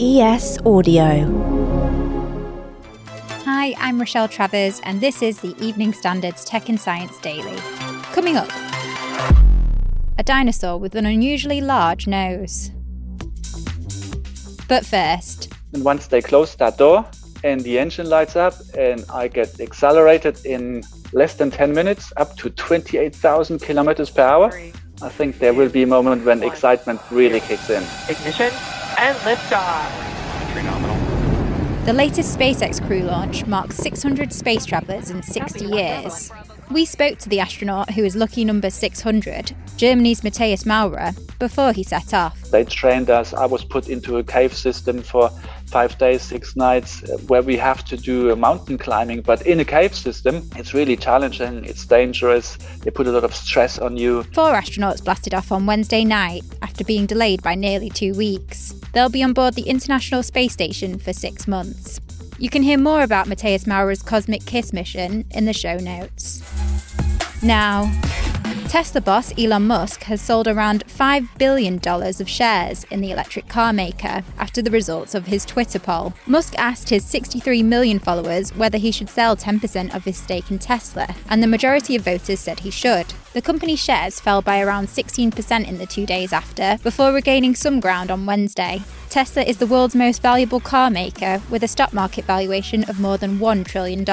ES Audio. Hi, I'm Rochelle Travers, and this is the Evening Standards Tech and Science Daily. Coming up, a dinosaur with an unusually large nose. But first, And once they close that door and the engine lights up and I get accelerated in less than 10 minutes up to 28,000 kilometers per hour, I think there will be a moment when excitement really kicks in. Ignition and liftoff. the latest SpaceX crew launch marks 600 space travellers in 60 years. We spoke to the astronaut who is lucky number 600, Germany's Matthias Maurer, before he set off. They trained us. I was put into a cave system for five days, six nights, uh, where we have to do a mountain climbing. But in a cave system, it's really challenging. It's dangerous. They put a lot of stress on you. Four astronauts blasted off on Wednesday night after being delayed by nearly two weeks. They'll be on board the International Space Station for six months. You can hear more about Matthias Maurer's Cosmic Kiss mission in the show notes. Now, Tesla boss Elon Musk has sold around $5 billion of shares in the electric car maker after the results of his Twitter poll. Musk asked his 63 million followers whether he should sell 10% of his stake in Tesla, and the majority of voters said he should. The company's shares fell by around 16% in the two days after, before regaining some ground on Wednesday. Tesla is the world's most valuable car maker, with a stock market valuation of more than $1 trillion.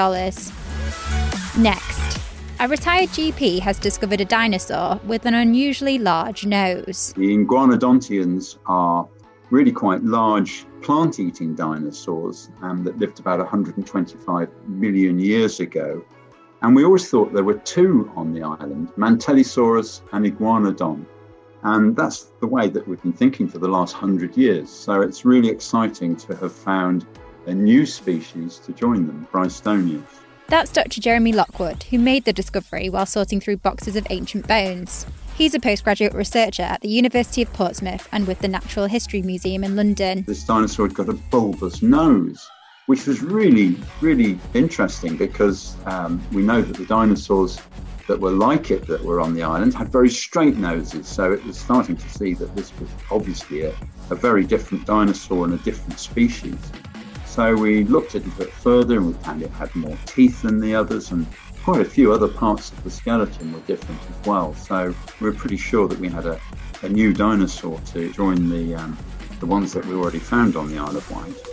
Next, a retired GP has discovered a dinosaur with an unusually large nose. The iguanodontians are really quite large plant eating dinosaurs um, that lived about 125 million years ago. And we always thought there were two on the island Mantellisaurus and Iguanodon. And that's the way that we've been thinking for the last hundred years. So it's really exciting to have found a new species to join them, Brighstoneus. That's Dr. Jeremy Lockwood, who made the discovery while sorting through boxes of ancient bones. He's a postgraduate researcher at the University of Portsmouth and with the Natural History Museum in London. this dinosaur had got a bulbous nose, which was really, really interesting because um, we know that the dinosaurs that were like it that were on the island had very straight noses. So it was starting to see that this was obviously a, a very different dinosaur and a different species. So we looked into it a bit further and we found it had more teeth than the others and quite a few other parts of the skeleton were different as well. So we were pretty sure that we had a, a new dinosaur to join the, um, the ones that we already found on the Isle of Wight.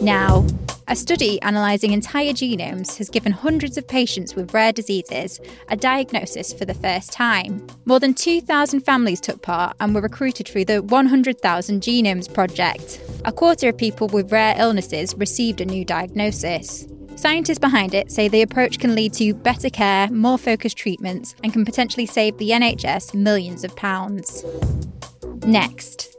Now, a study analysing entire genomes has given hundreds of patients with rare diseases a diagnosis for the first time. More than 2,000 families took part and were recruited through the 100,000 Genomes Project. A quarter of people with rare illnesses received a new diagnosis. Scientists behind it say the approach can lead to better care, more focused treatments, and can potentially save the NHS millions of pounds. Next,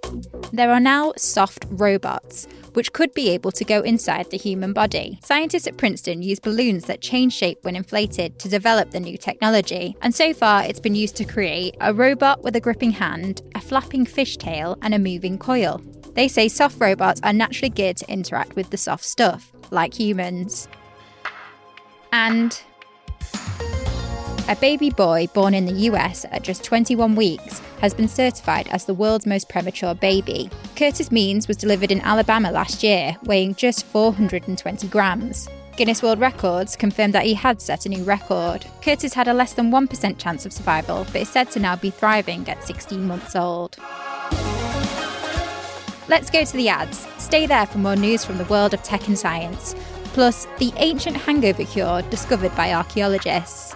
there are now soft robots, which could be able to go inside the human body. Scientists at Princeton use balloons that change shape when inflated to develop the new technology, and so far it's been used to create a robot with a gripping hand, a flapping fishtail, and a moving coil. They say soft robots are naturally geared to interact with the soft stuff, like humans. And a baby boy born in the US at just 21 weeks has been certified as the world's most premature baby. Curtis Means was delivered in Alabama last year, weighing just 420 grams. Guinness World Records confirmed that he had set a new record. Curtis had a less than 1% chance of survival, but is said to now be thriving at 16 months old. Let's go to the ads. Stay there for more news from the world of tech and science, plus the ancient hangover cure discovered by archaeologists.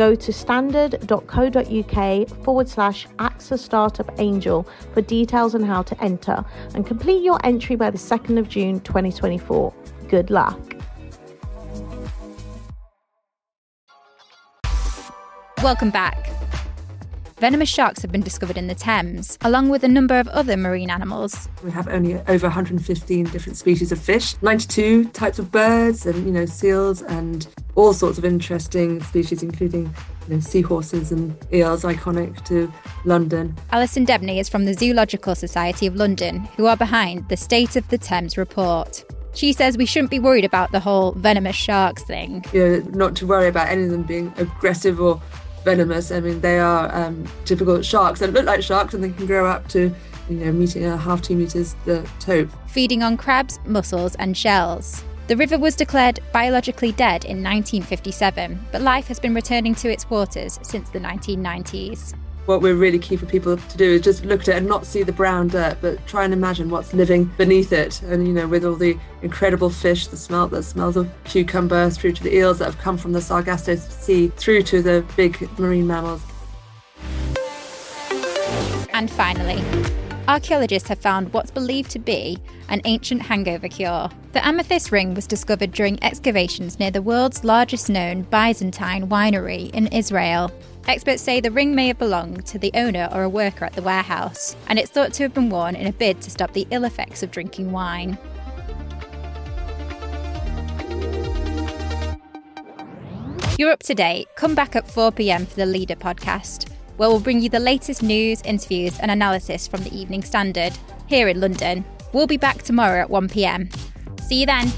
go to standard.co.uk forward slash AXA Startup Angel for details on how to enter and complete your entry by the 2nd of June 2024. Good luck. Welcome back. Venomous sharks have been discovered in the Thames, along with a number of other marine animals. We have only over 115 different species of fish, 92 types of birds, and you know seals, and all sorts of interesting species, including you know, seahorses and eels, iconic to London. Alison Debney is from the Zoological Society of London, who are behind the State of the Thames report. She says we shouldn't be worried about the whole venomous sharks thing. You know, not to worry about any of them being aggressive or venomous. I mean, they are um, typical sharks that look like sharks and they can grow up to, you know, meeting a half two meters the tope. Feeding on crabs, mussels, and shells. The river was declared biologically dead in 1957, but life has been returning to its waters since the 1990s what we're really keen for people to do is just look at it and not see the brown dirt, but try and imagine what's living beneath it. And, you know, with all the incredible fish, the smelt that smells of cucumber, through to the eels that have come from the Sargasso Sea, through to the big marine mammals. And finally, archaeologists have found what's believed to be an ancient hangover cure. The amethyst ring was discovered during excavations near the world's largest known Byzantine winery in Israel. Experts say the ring may have belonged to the owner or a worker at the warehouse, and it's thought to have been worn in a bid to stop the ill effects of drinking wine. You're up to date. Come back at 4 pm for the Leader podcast, where we'll bring you the latest news, interviews, and analysis from the Evening Standard here in London. We'll be back tomorrow at 1 pm. See you then.